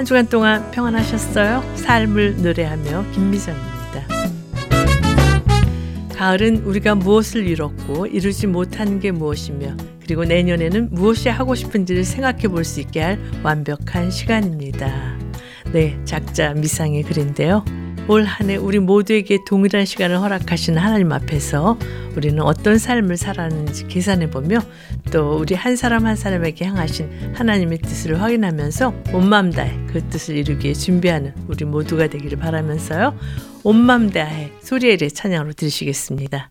한 주간 동안 평안하셨어요? 삶을 노래하며 김미정입니다. 가을은 우리가 무엇을 이뤘고 이루지 못한 게 무엇이며 그리고 내년에는 무엇이 하고 싶은지를 생각해 볼 수 있게 할 완벽한 시간입니다. 네, 작자 미상의 글인데요. 올 한해 우리 모두에게 동일한 시간을 허락하신 하나님 앞에서 우리는 어떤 삶을 살았는지 계산해 보며 또 우리 한 사람 한 사람에게 향하신 하나님의 뜻을 확인하면서 온 마음 다해 그 뜻을 이루기에 준비하는 우리 모두가 되기를 바라면서요. 온 마음 다해 소리의 찬양으로 들으시겠습니다.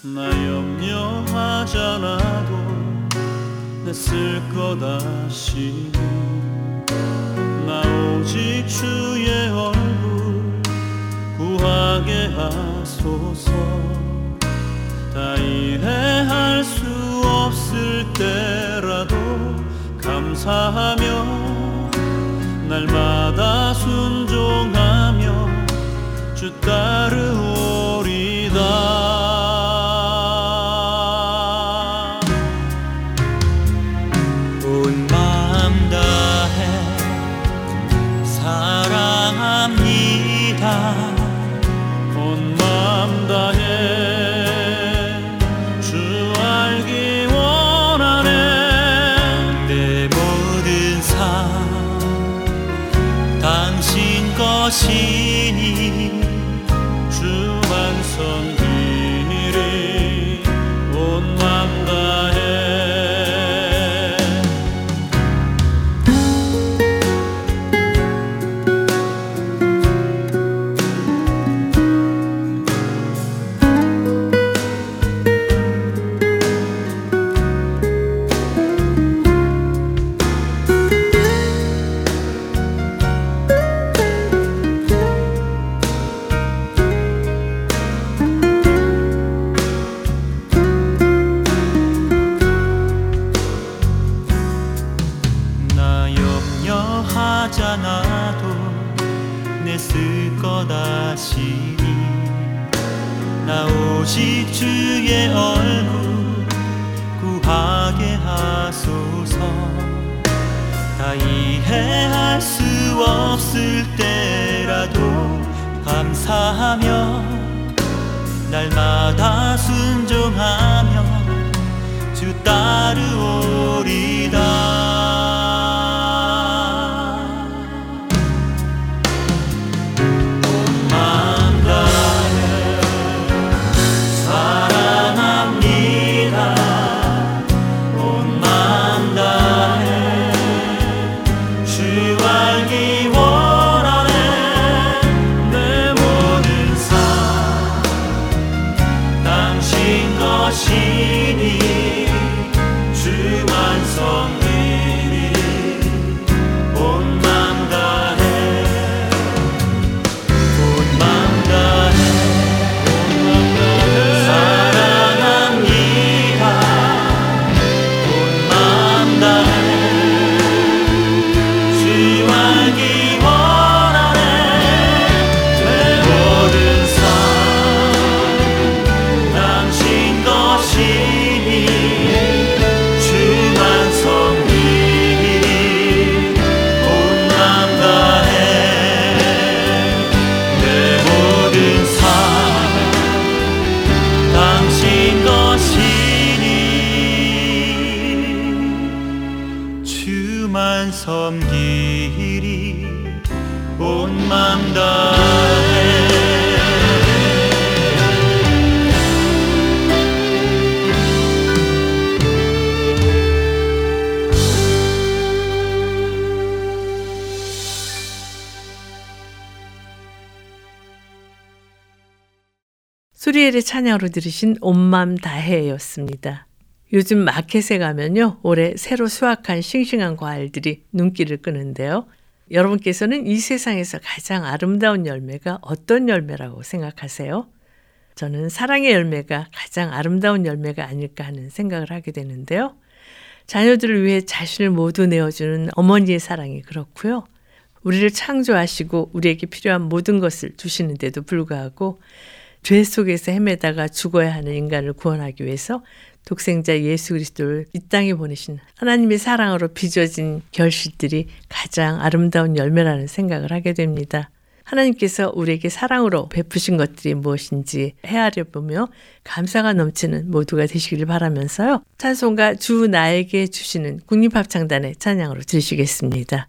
나 염려하잖아도 냈을 거다시 나 오직 주의 얼굴 구하게 하소서. 다 이해할 수 없을 때라도 감사하며 찬양으로 들으신 온맘 다해였습니다. 요즘 마켓에 가면요. 올해 새로 수확한 싱싱한 과일들이 눈길을 끄는데요. 여러분께서는 이 세상에서 가장 아름다운 열매가 어떤 열매라고 생각하세요? 저는 사랑의 열매가 가장 아름다운 열매가 아닐까 하는 생각을 하게 되는데요. 자녀들을 위해 자신을 모두 내어주는 어머니의 사랑이 그렇고요. 우리를 창조하시고 우리에게 필요한 모든 것을 주시는데도 불구하고 죄 속에서 헤매다가 죽어야 하는 인간을 구원하기 위해서 독생자 예수 그리스도를 이 땅에 보내신 하나님의 사랑으로 빚어진 결실들이 가장 아름다운 열매라는 생각을 하게 됩니다. 하나님께서 우리에게 사랑으로 베푸신 것들이 무엇인지 헤아려 보며 감사가 넘치는 모두가 되시기를 바라면서요. 찬송가 주 나에게 주시는 국립합창단의 찬양으로 드시겠습니다.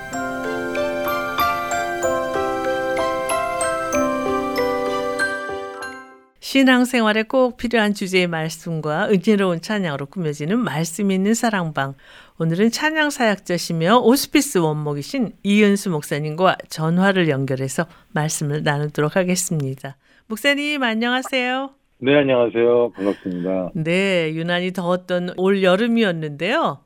신앙생활에 꼭 필요한 주제의 말씀과 은혜로운 찬양으로 꾸며지는 말씀 있는 사랑방. 오늘은 찬양 사역자시며 오스피스 원목이신 이은수 목사님과 전화를 연결해서 말씀을 나누도록 하겠습니다. 목사님 안녕하세요. 네, 안녕하세요. 반갑습니다. 네, 유난히 더웠던 올 여름이었는데요.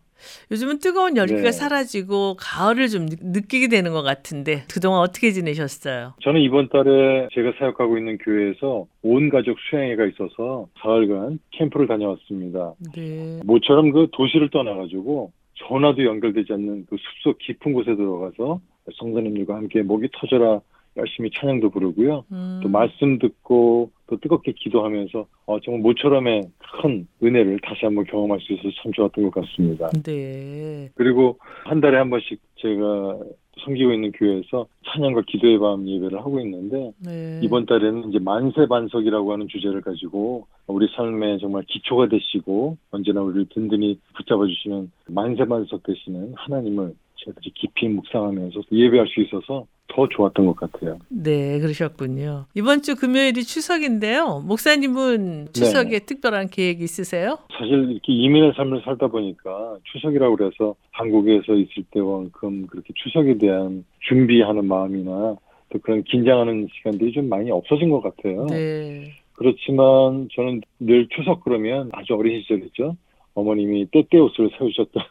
요즘은 뜨거운 열기가 네. 사라지고 가을을 좀 느끼게 되는 것 같은데 그동안 어떻게 지내셨어요? 저는 이번 달에 제가 사역하고 있는 교회에서 온 가족 수양회가 있어서 사흘간 캠프를 다녀왔습니다. 네. 모처럼 그 도시를 떠나가지고 전화도 연결되지 않는 그 숲속 깊은 곳에 들어가서 성도님들과 함께 목이 터져라 열심히 찬양도 부르고요. 음. 또 말씀 듣고 또 뜨겁게 기도하면서 어, 정말 모처럼의 큰 은혜를 다시 한번 경험할 수 있어서 참 좋았던 것 같습니다. 네. 그리고 한 달에 한 번씩 제가 섬기고 있는 교회에서 찬양과 기도의 밤 예배를 하고 있는데 네. 이번 달에는 이제 만세 반석이라고 하는 주제를 가지고 우리 삶에 정말 기초가 되시고 언제나 우리를 든든히 붙잡아 주시는 만세 반석 되시는 하나님을 저희들이 깊이 묵상하면서 예배할 수 있어서 더 좋았던 것 같아요. 네, 그러셨군요. 이번 주 금요일이 추석인데요. 목사님은 추석에 네. 특별한 계획이 있으세요? 사실 이렇게 이민의 삶을 살다 보니까 추석이라고 그래서 한국에서 있을 때만큼 그렇게 추석에 대한 준비하는 마음이나 또 그런 긴장하는 시간들이 좀 많이 없어진 것 같아요. 네. 그렇지만 저는 늘 추석 그러면 아주 어린 시절이죠. 어머님이 때때 옷을 사주셨던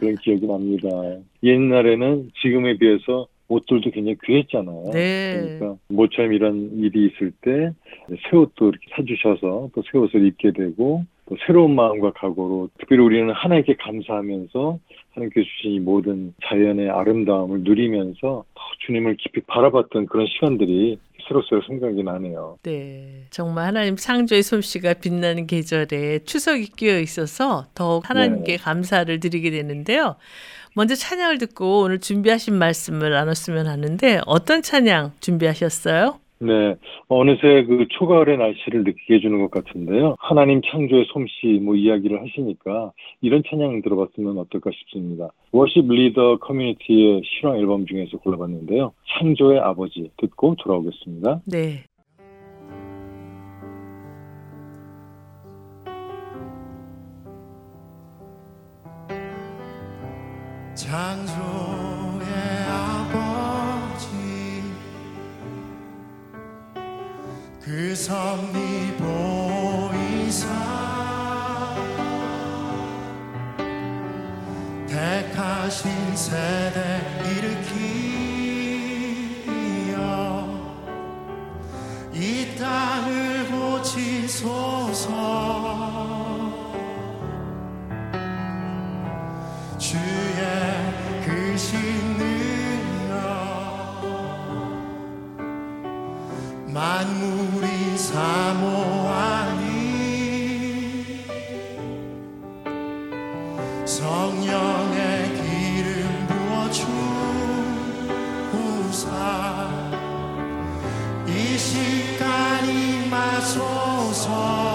그런 기억이 납니다. 옛날에는 지금에 비해서 옷들도 굉장히 귀했잖아요. 네. 그러니까 모처럼 이런 일이 있을 때 새 옷도 이렇게 사주셔서 또 새 옷을 입게 되고 또 새로운 마음과 각오로 특별히 우리는 하나님께 감사하면서 하나님께 주신 이 모든 자연의 아름다움을 누리면서 주님을 깊이 바라봤던 그런 시간들이 새록새록 생각이 나네요. 네. 정말 하나님 창조의 솜씨가 빛나는 계절에 추석이 끼어 있어서 더욱 하나님께 네. 감사를 드리게 되는데요. 먼저 찬양을 듣고 오늘 준비하신 말씀을 나눴으면 하는데 어떤 찬양 준비하셨어요? 네, 어느새 그 초가을의 날씨를 느끼게 해주는 것 같은데요. 하나님 창조의 솜씨 뭐 이야기를 하시니까 이런 찬양 들어봤으면 어떨까 싶습니다. 워십 리더 커뮤니티의 실황 앨범 중에서 골라봤는데요. 창조의 아버지 듣고 돌아오겠습니다. 네. 창조 그 섭리 보이사 택하신 세대 일으키어 이 땅을 고치소서 만물이 사모하니 성령의 기름 부어주사 이 시간이 마소서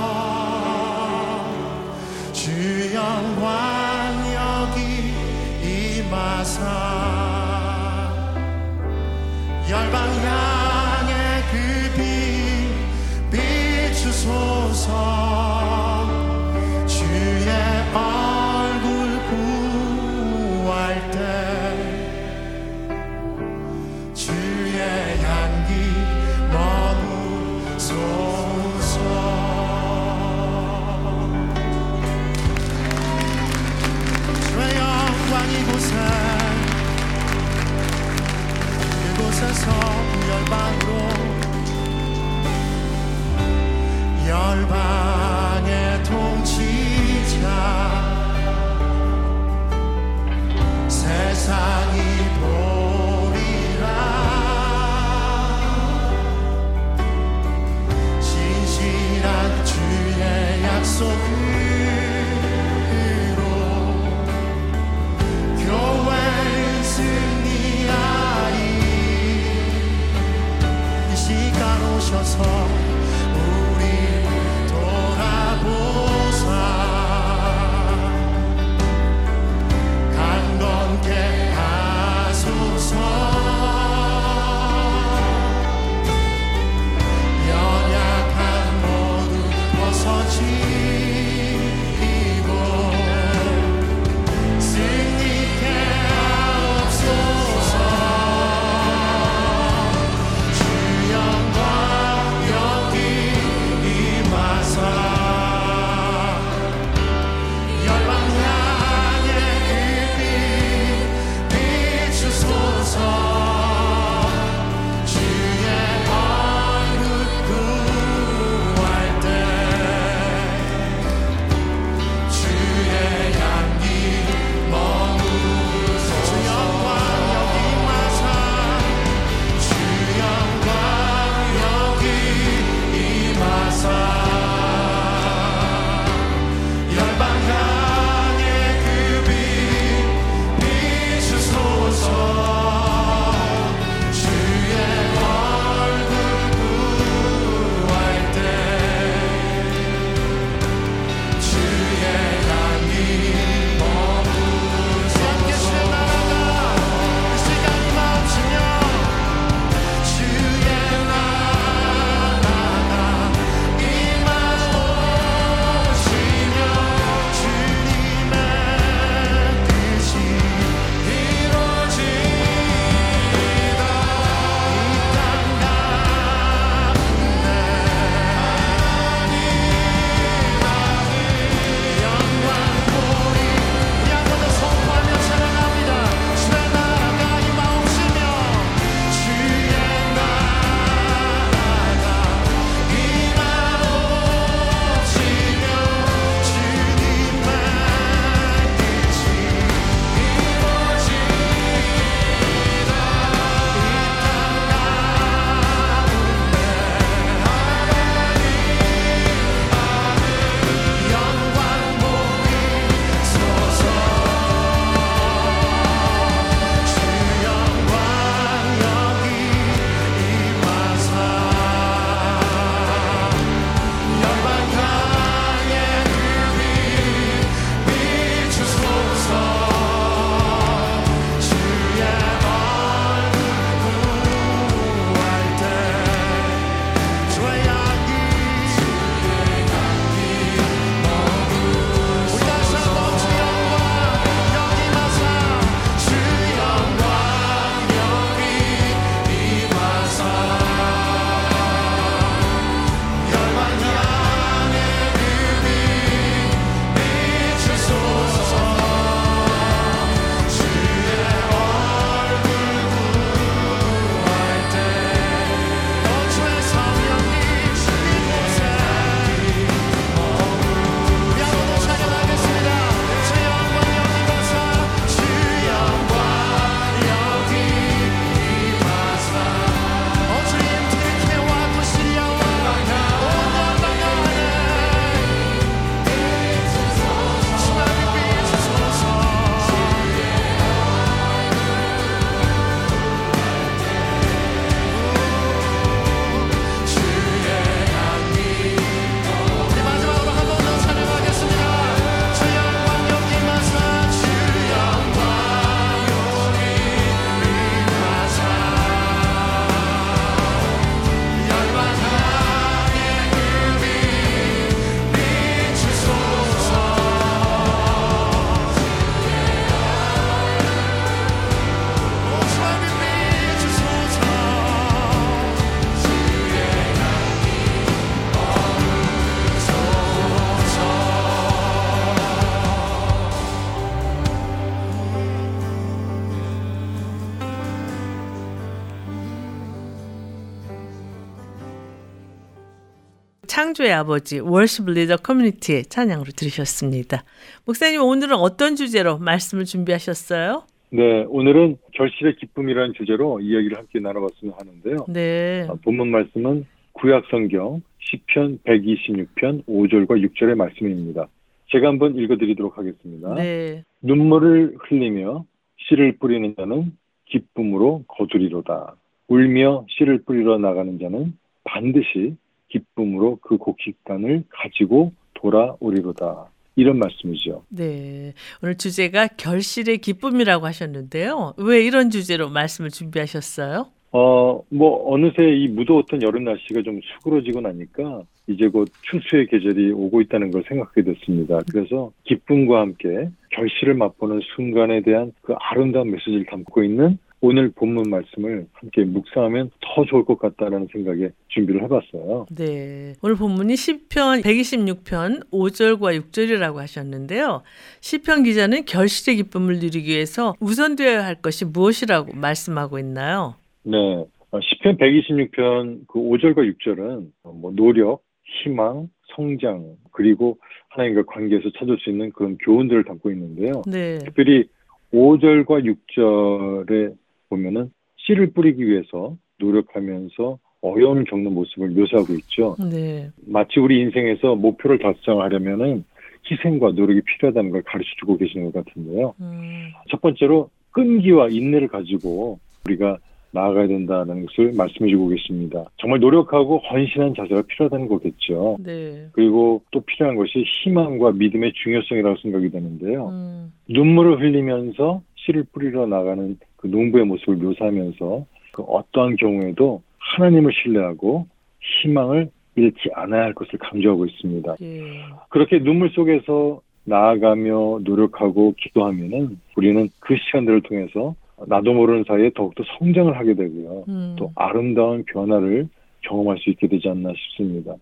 창조의 아버지 월십 리더 커뮤니티의 찬양으로 들으셨습니다. 목사님 오늘은 어떤 주제로 말씀을 준비하셨어요? 네, 오늘은 결실의 기쁨이라는 주제로 이야기를 함께 나눠봤으면 하는데요. 네. 아, 본문 말씀은 구약 성경 10편 126편 5절과 6절의 말씀입니다. 제가 한번 읽어드리도록 하겠습니다. 네. 눈물을 흘리며 씨를 뿌리는 자는 기쁨으로 거두리로다. 울며 씨를 뿌리러 나가는 자는 반드시 기쁨으로 그 곡식단을 가지고 돌아오리로다. 이런 말씀이죠. 네. 오늘 주제가 결실의 기쁨이라고 하셨는데요. 왜 이런 주제로 말씀을 준비하셨어요? 어, 뭐, 어느새 이 무더웠던 여름 날씨가 좀 수그러지고 나니까 이제 곧 추수의 계절이 오고 있다는 걸 생각하게 됐습니다. 그래서 기쁨과 함께 결실을 맛보는 순간에 대한 그 아름다운 메시지를 담고 있는 오늘 본문 말씀을 함께 묵상하면 더 좋을 것 같다는 생각에 준비를 해봤어요. 네. 오늘 본문이 10편 126편 5절과 6절이라고 하셨는데요. 시편 기자는 결실의 기쁨을 누리기 위해서 우선되어야 할 것이 무엇이라고 말씀하고 있나요? 네. 10편 126편 그 5절과 6절은 뭐 노력, 희망, 성장, 그리고 하나님과 관계에서 찾을 수 있는 그런 교훈들을 담고 있는데요. 네. 특별히 5절과 6절에 보면은 씨를 뿌리기 위해서 노력하면서 어려움을 겪는 모습을 묘사하고 있죠. 네. 마치 우리 인생에서 목표를 달성하려면은 희생과 노력이 필요하다는 걸 가르쳐 주고 계시는 것 같은데요. 음. 첫 번째로 끈기와 인내를 가지고 우리가 나아가야 된다는 것을 말씀해 주고 계십니다. 정말 노력하고 헌신한 자세가 필요하다는 거겠죠. 네. 그리고 또 필요한 것이 희망과 믿음의 중요성이라고 생각이 되는데요. 음. 눈물을 흘리면서 씨를 뿌리러 나가는 그 농부의 모습을 묘사하면서 그 어떠한 경우에도 하나님을 신뢰하고 희망을 잃지 않아야 할 것을 강조하고 있습니다. 예. 그렇게 눈물 속에서 나아가며 노력하고 기도하면은 우리는 그 시간들을 통해서 나도 모르는 사이에 더욱더 성장을 하게 되고요. 음. 또 아름다운 변화를 경험할 수 있게 되지 않나 싶습니다.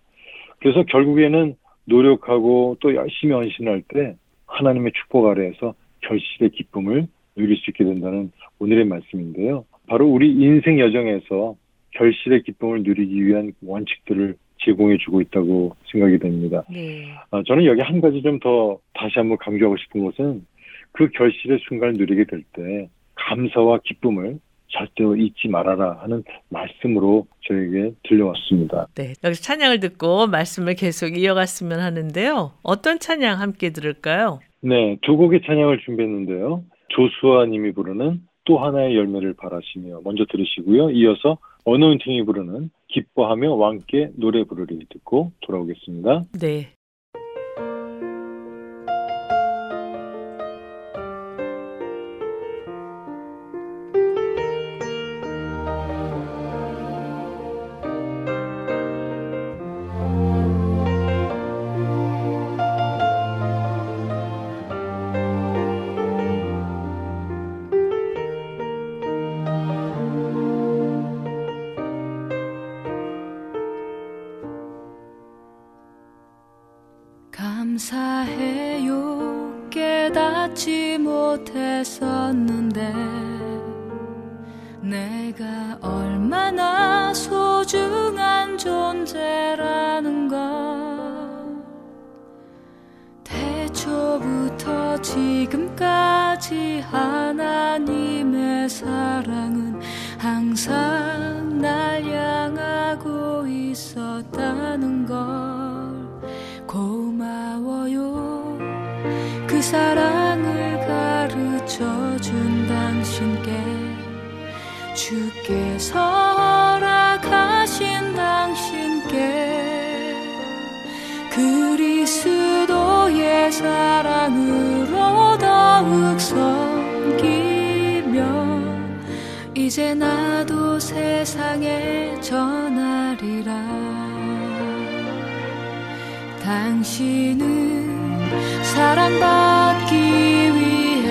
그래서 결국에는 노력하고 또 열심히 헌신할 때 하나님의 축복 아래에서 결실의 기쁨을 누릴 수 있게 된다는 오늘의 말씀인데요. 바로 우리 인생 여정에서 결실의 기쁨을 누리기 위한 원칙들을 제공해 주고 있다고 생각이 됩니다. 네. 아, 저는 여기 한 가지 좀 더 다시 한번 강조하고 싶은 것은 그 결실의 순간을 누리게 될 때 감사와 기쁨을 절대로 잊지 말아라 하는 말씀으로 저에게 들려왔습니다. 네. 여기서 찬양을 듣고 말씀을 계속 이어갔으면 하는데요. 어떤 찬양 함께 들을까요? 네, 두 곡의 찬양을 준비했는데요. 조수아 님이 부르는 또 하나의 열매를 바라시며 먼저 들으시고요. 이어서 어노인팅이 부르는 기뻐하며 왕께 노래 부르리 듣고 돌아오겠습니다. 네. 사랑은 항상 날 향하고 있었다는 걸 고마워요. 그 사랑을 가르쳐 준 당신께 주께서 허락하신 당신께 그리스도의 사랑으로 더욱 섬 이제 나도 세상에 전하리라. 당신은 사랑받기 위해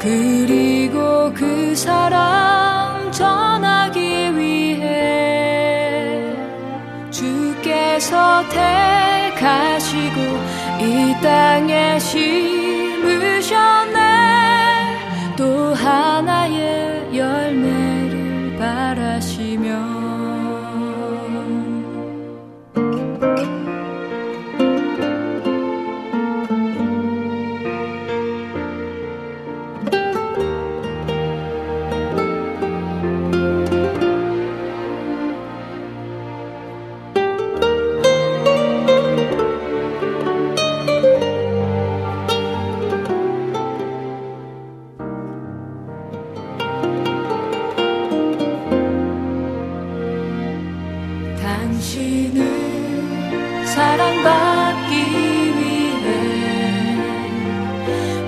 그리고 그 사랑 전하기 위해 주께서 택하시고 이 땅에 심으셨네 또 하나의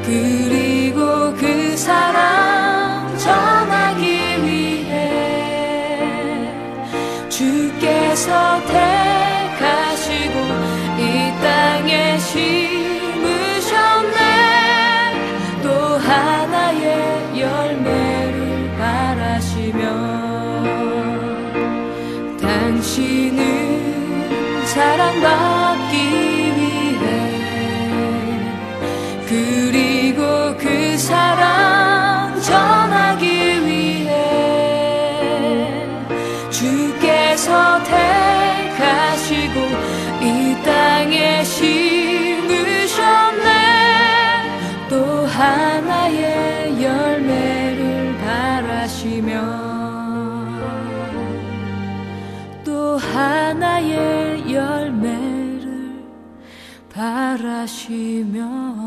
그리 바라시며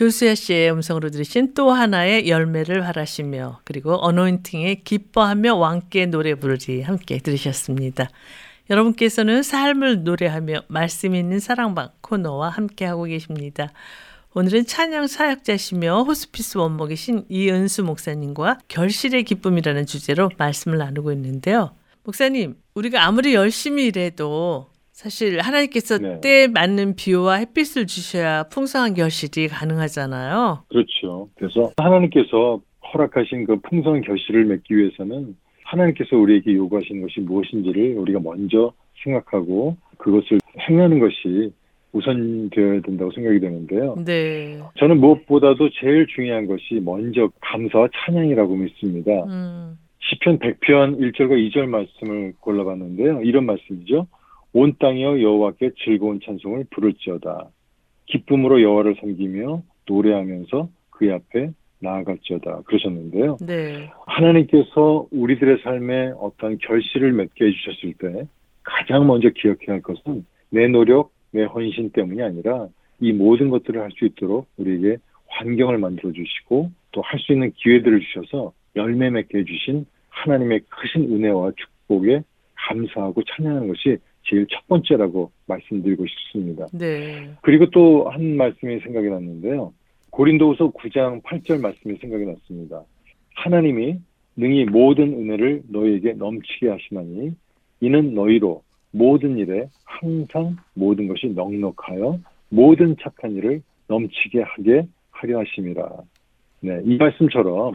조수야 씨의 음성으로 들으신 또 하나의 열매를 바라시며 그리고 어노인팅의 기뻐하며 왕께 노래 부르리 함께 들으셨습니다. 여러분께서는 삶을 노래하며 말씀 있는 사랑방 코너와 함께하고 계십니다. 오늘은 찬양 사역자시며 호스피스 원목이신 이은수 목사님과 결실의 기쁨이라는 주제로 말씀을 나누고 있는데요. 목사님, 우리가 아무리 열심히 일해도 사실 하나님께서 네. 때에 맞는 비와 햇빛을 주셔야 풍성한 결실이 가능하잖아요. 그렇죠. 그래서 하나님께서 허락하신 그 풍성한 결실을 맺기 위해서는 하나님께서 우리에게 요구하시는 것이 무엇인지를 우리가 먼저 생각하고 그것을 행하는 것이 우선되어야 된다고 생각이 되는데요. 네. 저는 무엇보다도 제일 중요한 것이 먼저 감사와 찬양이라고 믿습니다. 음. 시편 100편 1절과 2절 말씀을 골라봤는데요. 이런 말씀이죠. 온 땅이여 여호와께 즐거운 찬송을 부를지어다. 기쁨으로 여호와를 섬기며 노래하면서 그의 앞에 나아갈지어다 그러셨는데요. 네. 하나님께서 우리들의 삶에 어떤 결실을 맺게 해주셨을 때 가장 먼저 기억해야 할 것은 내 노력, 내 헌신 때문이 아니라 이 모든 것들을 할 수 있도록 우리에게 환경을 만들어 주시고 또 할 수 있는 기회들을 주셔서 열매 맺게 해주신 하나님의 크신 은혜와 축복에 감사하고 찬양하는 것이 제일 첫 번째라고 말씀드리고 싶습니다. 네. 그리고 또 한 말씀이 생각이 났는데요. 고린도후서 9장 8절 말씀이 생각이 났습니다. 하나님이 능히 모든 은혜를 너희에게 넘치게 하시나니 이는 너희로 모든 일에 항상 모든 것이 넉넉하여 모든 착한 일을 넘치게 하게 하려 하심이라. 네, 이 말씀처럼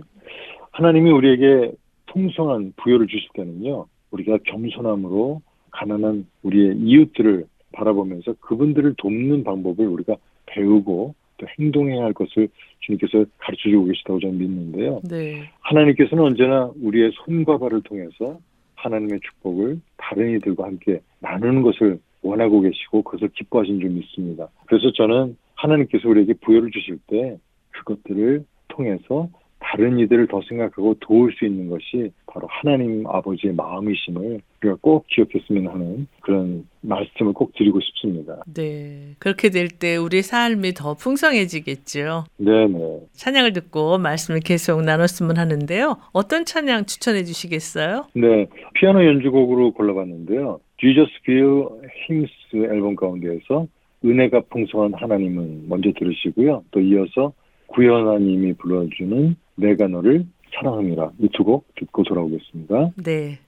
하나님이 우리에게 풍성한 부여를 주실 때는요, 우리가 겸손함으로 가난한 우리의 이웃들을 바라보면서 그분들을 돕는 방법을 우리가 배우고 또 행동해야 할 것을 주님께서 가르쳐 주고 계시다고 저는 믿는데요. 네. 하나님께서는 언제나 우리의 손과 발을 통해서 하나님의 축복을 다른 이들과 함께 나누는 것을 원하고 계시고 그것을 기뻐하신 줄 믿습니다. 그래서 저는 하나님께서 우리에게 부여를 주실 때 그것들을 통해서 다른 이들을 더 생각하고 도울 수 있는 것이 바로 하나님 아버지의 마음이심을 우리가 꼭 기억했으면 하는 그런 말씀을 꼭 드리고 싶습니다. 네. 그렇게 될 때 우리 삶이 더 풍성해지겠죠. 네네. 찬양을 듣고 말씀을 계속 나눴으면 하는데요. 어떤 찬양 추천해 주시겠어요? 네. 피아노 연주곡으로 골라봤는데요. Jesus Feel Hymns 앨범 가운데에서 은혜가 풍성한 하나님은 먼저 들으시고요. 또 이어서 구현아님이 불러주는 내가 너를 사랑합니다. 이 두 곡 듣고 돌아오겠습니다. 네.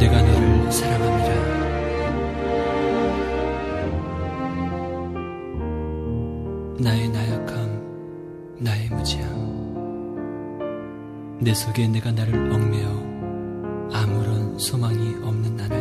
내가 너를 사랑합니다. 나의 나약함, 나의 무지함. 내 속에 내가 나를 얽매어 아무런 소망이 없는 나를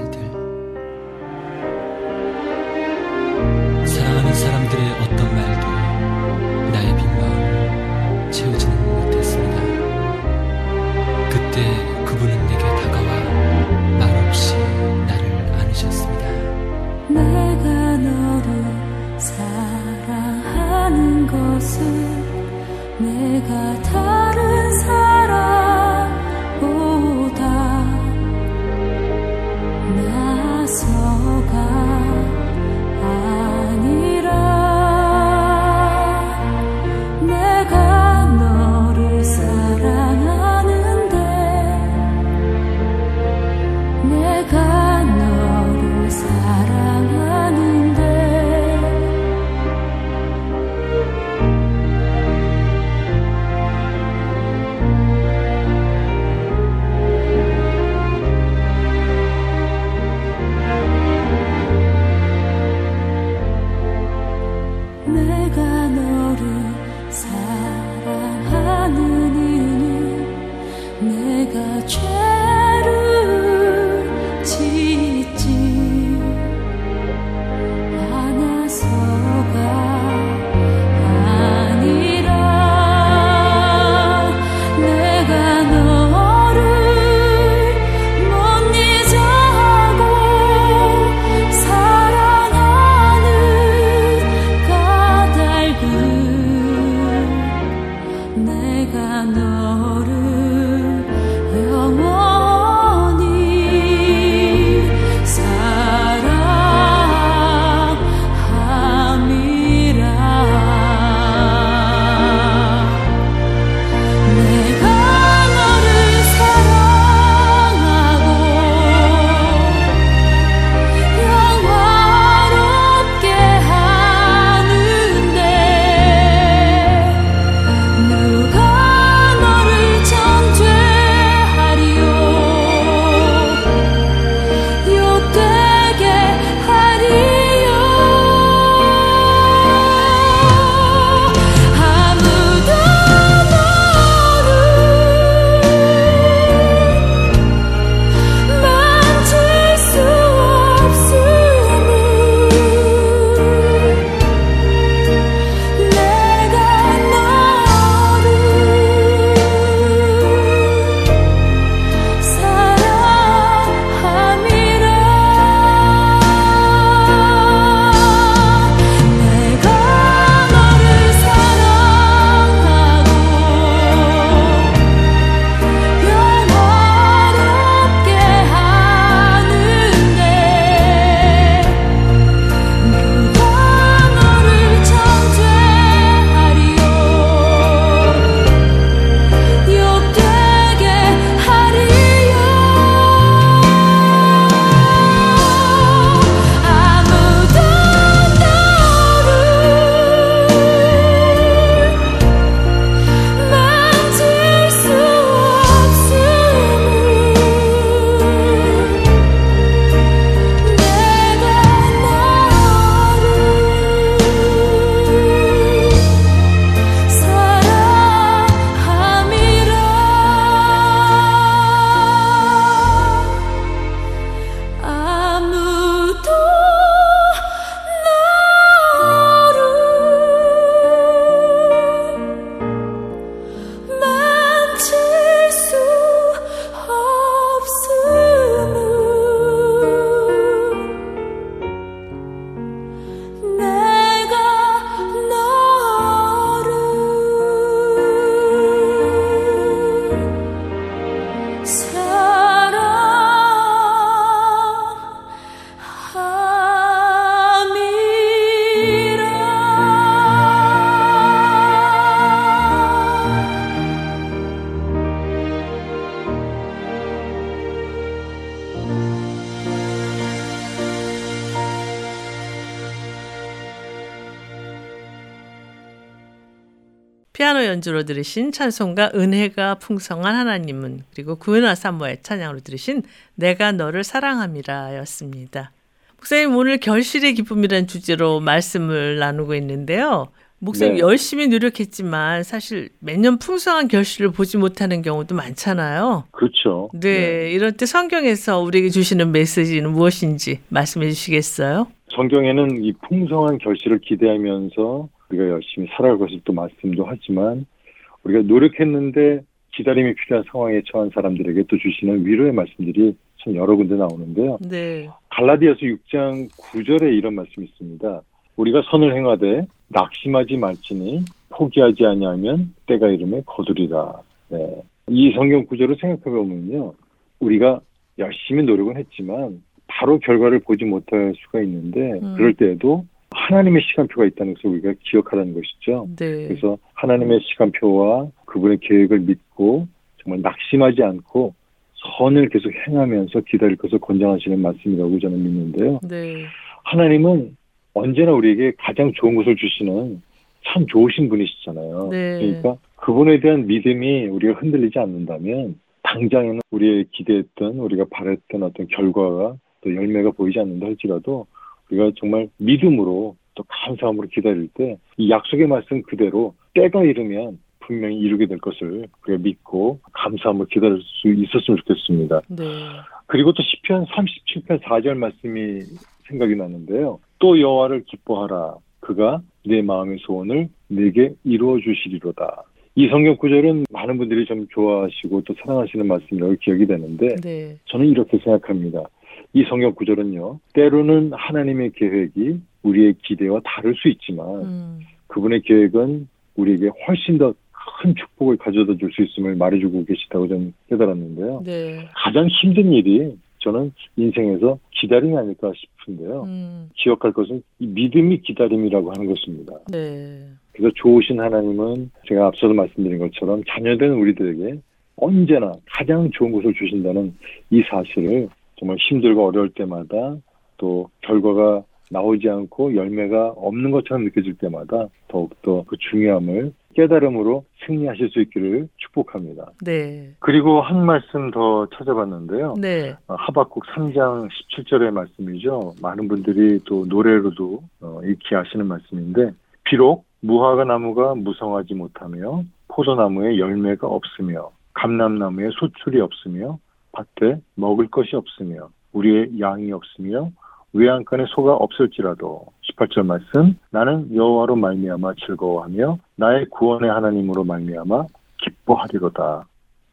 연주로 들으신 찬송가 은혜가 풍성한 하나님은 그리고 구은화 사모의 찬양으로 들으신 내가 너를 사랑함이라 였습니다. 목사님 오늘 결실의 기쁨이라는 주제로 말씀을 나누고 있는데요. 목사님 네. 열심히 노력했지만 사실 매년 풍성한 결실을 보지 못하는 경우도 많잖아요. 그렇죠. 네, 네. 이럴 때 성경에서 우리에게 주시는 메시지는 무엇인지 말씀해 주시겠어요? 성경에는 이 풍성한 결실을 기대하면서 우리가 열심히 살아갈 것을 또 말씀도 하지만 우리가 노력했는데 기다림이 필요한 상황에 처한 사람들에게 또 주시는 위로의 말씀들이 참 여러 군데 나오는데요. 네. 갈라디아서 6장 9절에 이런 말씀이 있습니다. 우리가 선을 행하되 낙심하지 말지니 포기하지 아니하면 때가 이름에 거두리라. 네. 이 성경 구절을 생각해 보면요. 우리가 열심히 노력은 했지만 바로 결과를 보지 못할 수가 있는데 음. 그럴 때에도 하나님의 시간표가 있다는 것을 우리가 기억하라는 것이죠. 네. 그래서 하나님의 시간표와 그분의 계획을 믿고 정말 낙심하지 않고 선을 계속 행하면서 기다릴 것을 권장하시는 말씀이라고 저는 믿는데요. 네. 하나님은 언제나 우리에게 가장 좋은 것을 주시는 참 좋으신 분이시잖아요. 네. 그러니까 그분에 대한 믿음이 우리가 흔들리지 않는다면 당장에는 우리의 기대했던 우리가 바랬던 어떤 결과가 또 열매가 보이지 않는다 할지라도 우리가 정말 믿음으로 또 감사함으로 기다릴 때 이 약속의 말씀 그대로 때가 이르면 분명히 이루게 될 것을 우리가 믿고 감사함으로 기다릴 수 있었으면 좋겠습니다. 네. 그리고 또 시편 37편 4절 말씀이 생각이 나는데요. 또 여호와를 기뻐하라. 그가 내 마음의 소원을 내게 이루어 주시리로다. 이 성경 구절은 많은 분들이 좀 좋아하시고 또 사랑하시는 말씀이라고 기억이 되는데 네. 저는 이렇게 생각합니다. 이 성경 구절은요. 때로는 하나님의 계획이 우리의 기대와 다를 수 있지만 음. 그분의 계획은 우리에게 훨씬 더 큰 축복을 가져다 줄 수 있음을 말해주고 계시다고 저는 깨달았는데요. 네. 가장 힘든 일이 저는 인생에서 기다림이 아닐까 싶은데요. 음. 기억할 것은 믿음이 기다림이라고 하는 것입니다. 네. 그래서 좋으신 하나님은 제가 앞서도 말씀드린 것처럼 자녀된 우리들에게 언제나 가장 좋은 것을 주신다는 이 사실을 정말 힘들고 어려울 때마다 또 결과가 나오지 않고 열매가 없는 것처럼 느껴질 때마다 더욱더 그 중요함을 깨달음으로 승리하실 수 있기를 축복합니다. 네. 그리고 한 말씀 더 찾아봤는데요. 네. 어, 하박국 3장 17절의 말씀이죠. 많은 분들이 또 노래로도 어, 익히 아시는 말씀인데 비록 무화과 나무가 무성하지 못하며 포도나무에 열매가 없으며 감람나무에 소출이 없으며 밭에 먹을 것이 없으며 우리의 양이 없으며 외양간에 소가 없을지라도 18절 말씀 나는 여호와로 말미암아 즐거워하며 나의 구원의 하나님으로 말미암아 기뻐하리로다.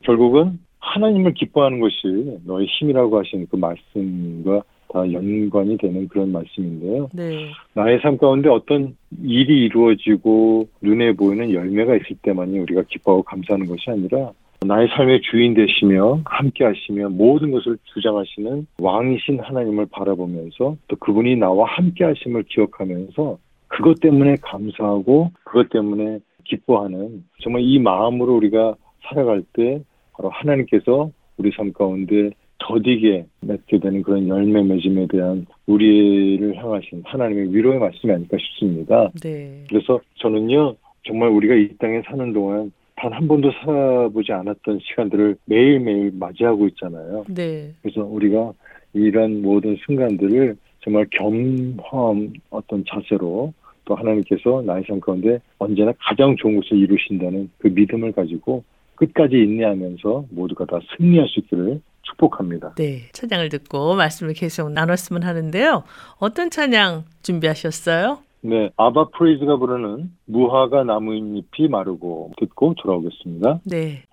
결국은 하나님을 기뻐하는 것이 너의 힘이라고 하신 그 말씀과 다 연관이 되는 그런 말씀인데요. 네. 나의 삶 가운데 어떤 일이 이루어지고 눈에 보이는 열매가 있을 때만이 우리가 기뻐하고 감사하는 것이 아니라 나의 삶의 주인 되시며 함께 하시며 모든 것을 주장하시는 왕이신 하나님을 바라보면서 또 그분이 나와 함께 하심을 기억하면서 그것 때문에 감사하고 그것 때문에 기뻐하는 정말 이 마음으로 우리가 살아갈 때 바로 하나님께서 우리 삶 가운데 더디게 맺게 되는 그런 열매 맺음에 대한 우리를 향하신 하나님의 위로의 말씀이 아닐까 싶습니다. 네. 그래서 저는요 정말 우리가 이 땅에 사는 동안 단 한 번도 살아보지 않았던 시간들을 매일매일 맞이하고 있잖아요. 네. 그래서 우리가 이런 모든 순간들을 정말 겸허한 어떤 자세로 또 하나님께서 나의 삶 가운데 언제나 가장 좋은 것을 이루신다는 그 믿음을 가지고 끝까지 인내하면서 모두가 다 승리할 수 있기를 축복합니다. 네. 찬양을 듣고 말씀을 계속 나눴으면 하는데요. 어떤 찬양 준비하셨어요? 네, 아바 프레이즈가 부르는 무화과 나무잎이 마르고 듣고 돌아오겠습니다. 네.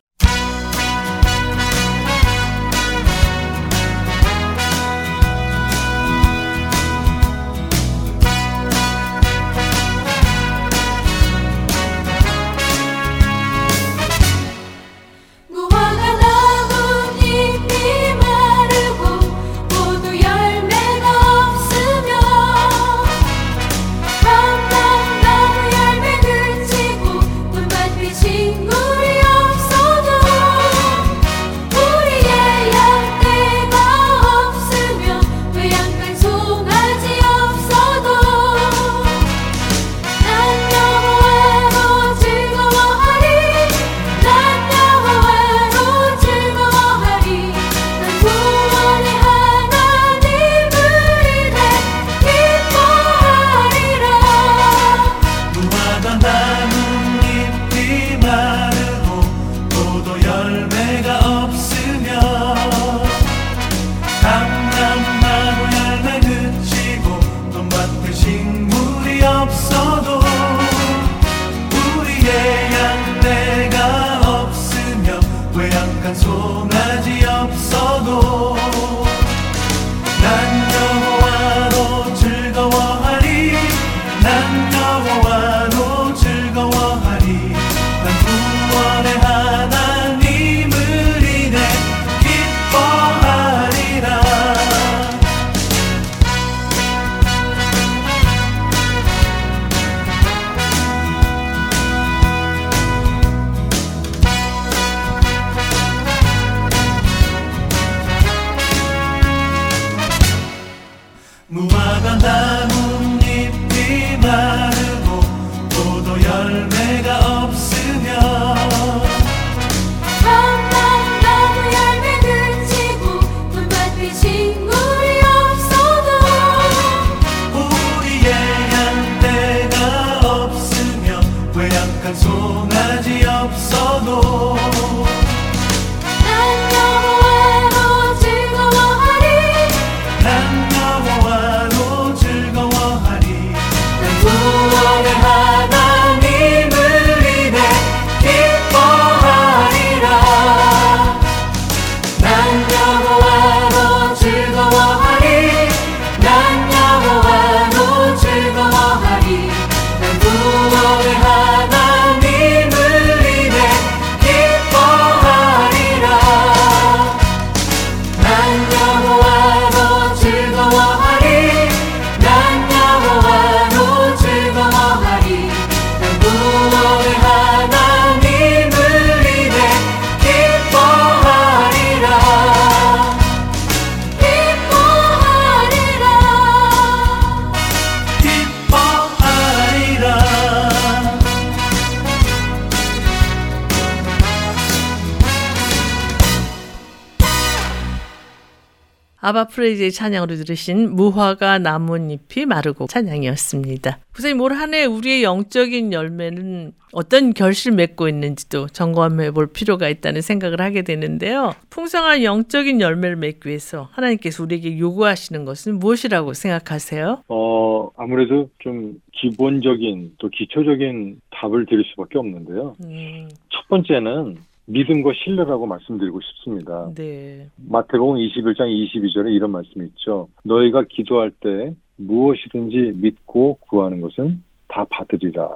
프레이즈의 찬양으로 들으신 무화과 나뭇잎이 마르고 찬양이었습니다. 선생님 올 한해 우리의 영적인 열매는 어떤 결실 맺고 있는지도 점검해 볼 필요가 있다는 생각을 하게 되는데요. 풍성한 영적인 열매를 맺기 위해서 하나님께서 우리에게 요구하시는 것은 무엇이라고 생각하세요? 어, 아무래도 좀 기본적인 또 기초적인 답을 드릴 수밖에 없는데요. 음, 첫 번째는 믿음과 신뢰라고 말씀드리고 싶습니다. 네. 마태복음 21장 22절에 이런 말씀이 있죠. 너희가 기도할 때 무엇이든지 믿고 구하는 것은 다 받으리라.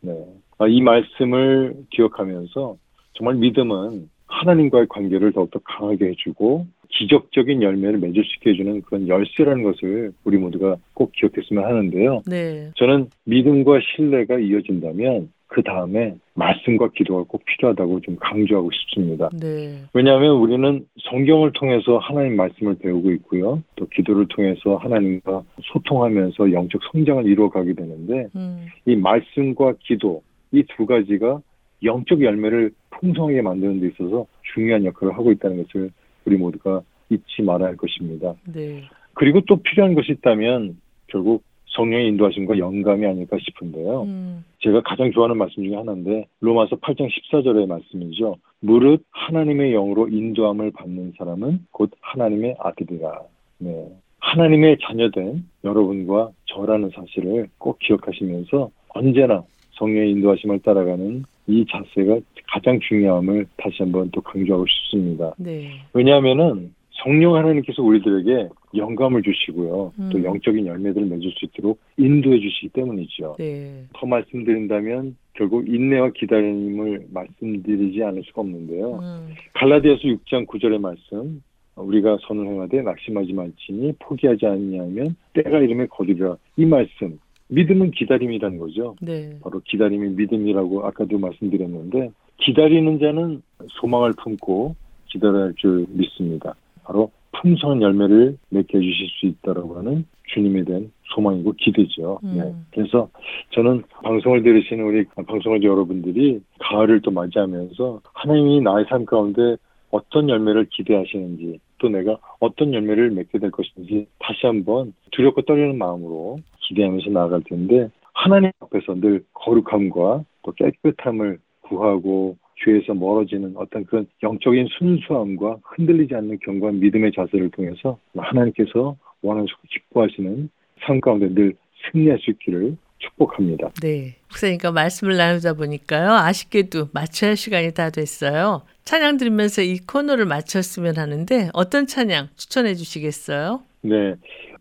네. 아, 이 말씀을 기억하면서 정말 믿음은 하나님과의 관계를 더욱더 강하게 해주고 기적적인 열매를 맺을 수 있게 해주는 그런 열쇠라는 것을 우리 모두가 꼭 기억했으면 하는데요. 네. 저는 믿음과 신뢰가 이어진다면 그 다음에 말씀과 기도가 꼭 필요하다고 좀 강조하고 싶습니다. 네. 왜냐하면 우리는 성경을 통해서 하나님 말씀을 배우고 있고요. 또 기도를 통해서 하나님과 소통하면서 영적 성장을 이루어가게 되는데 음, 이 말씀과 기도 이 두 가지가 영적 열매를 풍성하게 만드는 데 있어서 중요한 역할을 하고 있다는 것을 우리 모두가 잊지 말아야 할 것입니다. 네. 그리고 또 필요한 것이 있다면 결국 성령의 인도하심과 영감이 아닐까 싶은데요. 음, 제가 가장 좋아하는 말씀 중에 하나인데 로마서 8장 14절의 말씀이죠. 무릇 하나님의 영으로 인도함을 받는 사람은 곧 하나님의 아들이라. 네. 하나님의 자녀된 여러분과 저라는 사실을 꼭 기억하시면서 언제나 성령의 인도하심을 따라가는 이 자세가 가장 중요함을 다시 한번 또 강조하고 싶습니다. 네. 왜냐하면은 성령 하나님께서 우리들에게 영감을 주시고요. 또 음. 영적인 열매들을 맺을 수 있도록 인도해 주시기 때문이죠. 네. 더 말씀드린다면 결국 인내와 기다림을 말씀드리지 않을 수가 없는데요. 음, 갈라디아서 6장 9절의 말씀 우리가 선을 행하되 낙심하지 말지니 포기하지 아니하면 때가 이름에 거두리라 이 말씀 믿음은 기다림이라는 거죠. 네. 바로 기다림이 믿음이라고 아까도 말씀드렸는데 기다리는 자는 소망을 품고 기다려야 할 줄 믿습니다. 바로 풍성한 열매를 맺게 해주실 수 있다라고 하는 주님에 대한 소망이고 기대죠. 음. 네. 그래서 저는 방송을 들으시는 우리 방송을 여러분들이 가을을 또 맞이하면서 하나님이 나의 삶 가운데 어떤 열매를 기대하시는지 또 내가 어떤 열매를 맺게 될 것인지 다시 한번 두렵고 떨리는 마음으로 기대하면서 나아갈 텐데 하나님 앞에서 늘 거룩함과 또 깨끗함을 구하고 죄에서 멀어지는 어떤 그런 영적인 순수함과 흔들리지 않는 견고한 믿음의 자세를 통해서 하나님께서 원하시고 기뻐하시는 삶 가운데 늘 승리할 수 있기를 축복합니다. 네. 목사님과 말씀을 나누다 보니까요. 아쉽게도 마쳐야 할 시간이 다 됐어요. 찬양 들으면서 이 코너를 마쳤으면 하는데 어떤 찬양 추천해 주시겠어요? 네,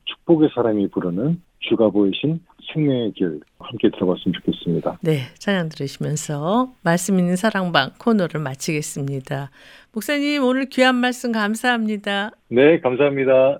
축복의 사람이 부르는 주가 보이신 생명의 길 함께 들어봤으면 좋겠습니다. 네, 찬양 들으시면서 말씀 있는 사랑방 코너를 마치겠습니다. 목사님 오늘 귀한 말씀 감사합니다. 네, 감사합니다.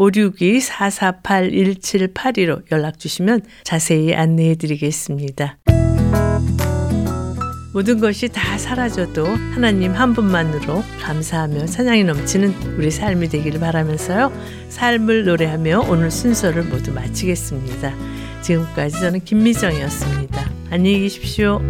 562-448-1782로 연락 주시면 자세히 안내해 드리겠습니다. 모든 것이 다 사라져도 하나님 한 분만으로 감사하며 찬양이 넘치는 우리 삶이 되기를 바라면서요. 삶을 노래하며 오늘 순서를 모두 마치겠습니다. 지금까지 저는 김미정이었습니다. 안녕히 계십시오.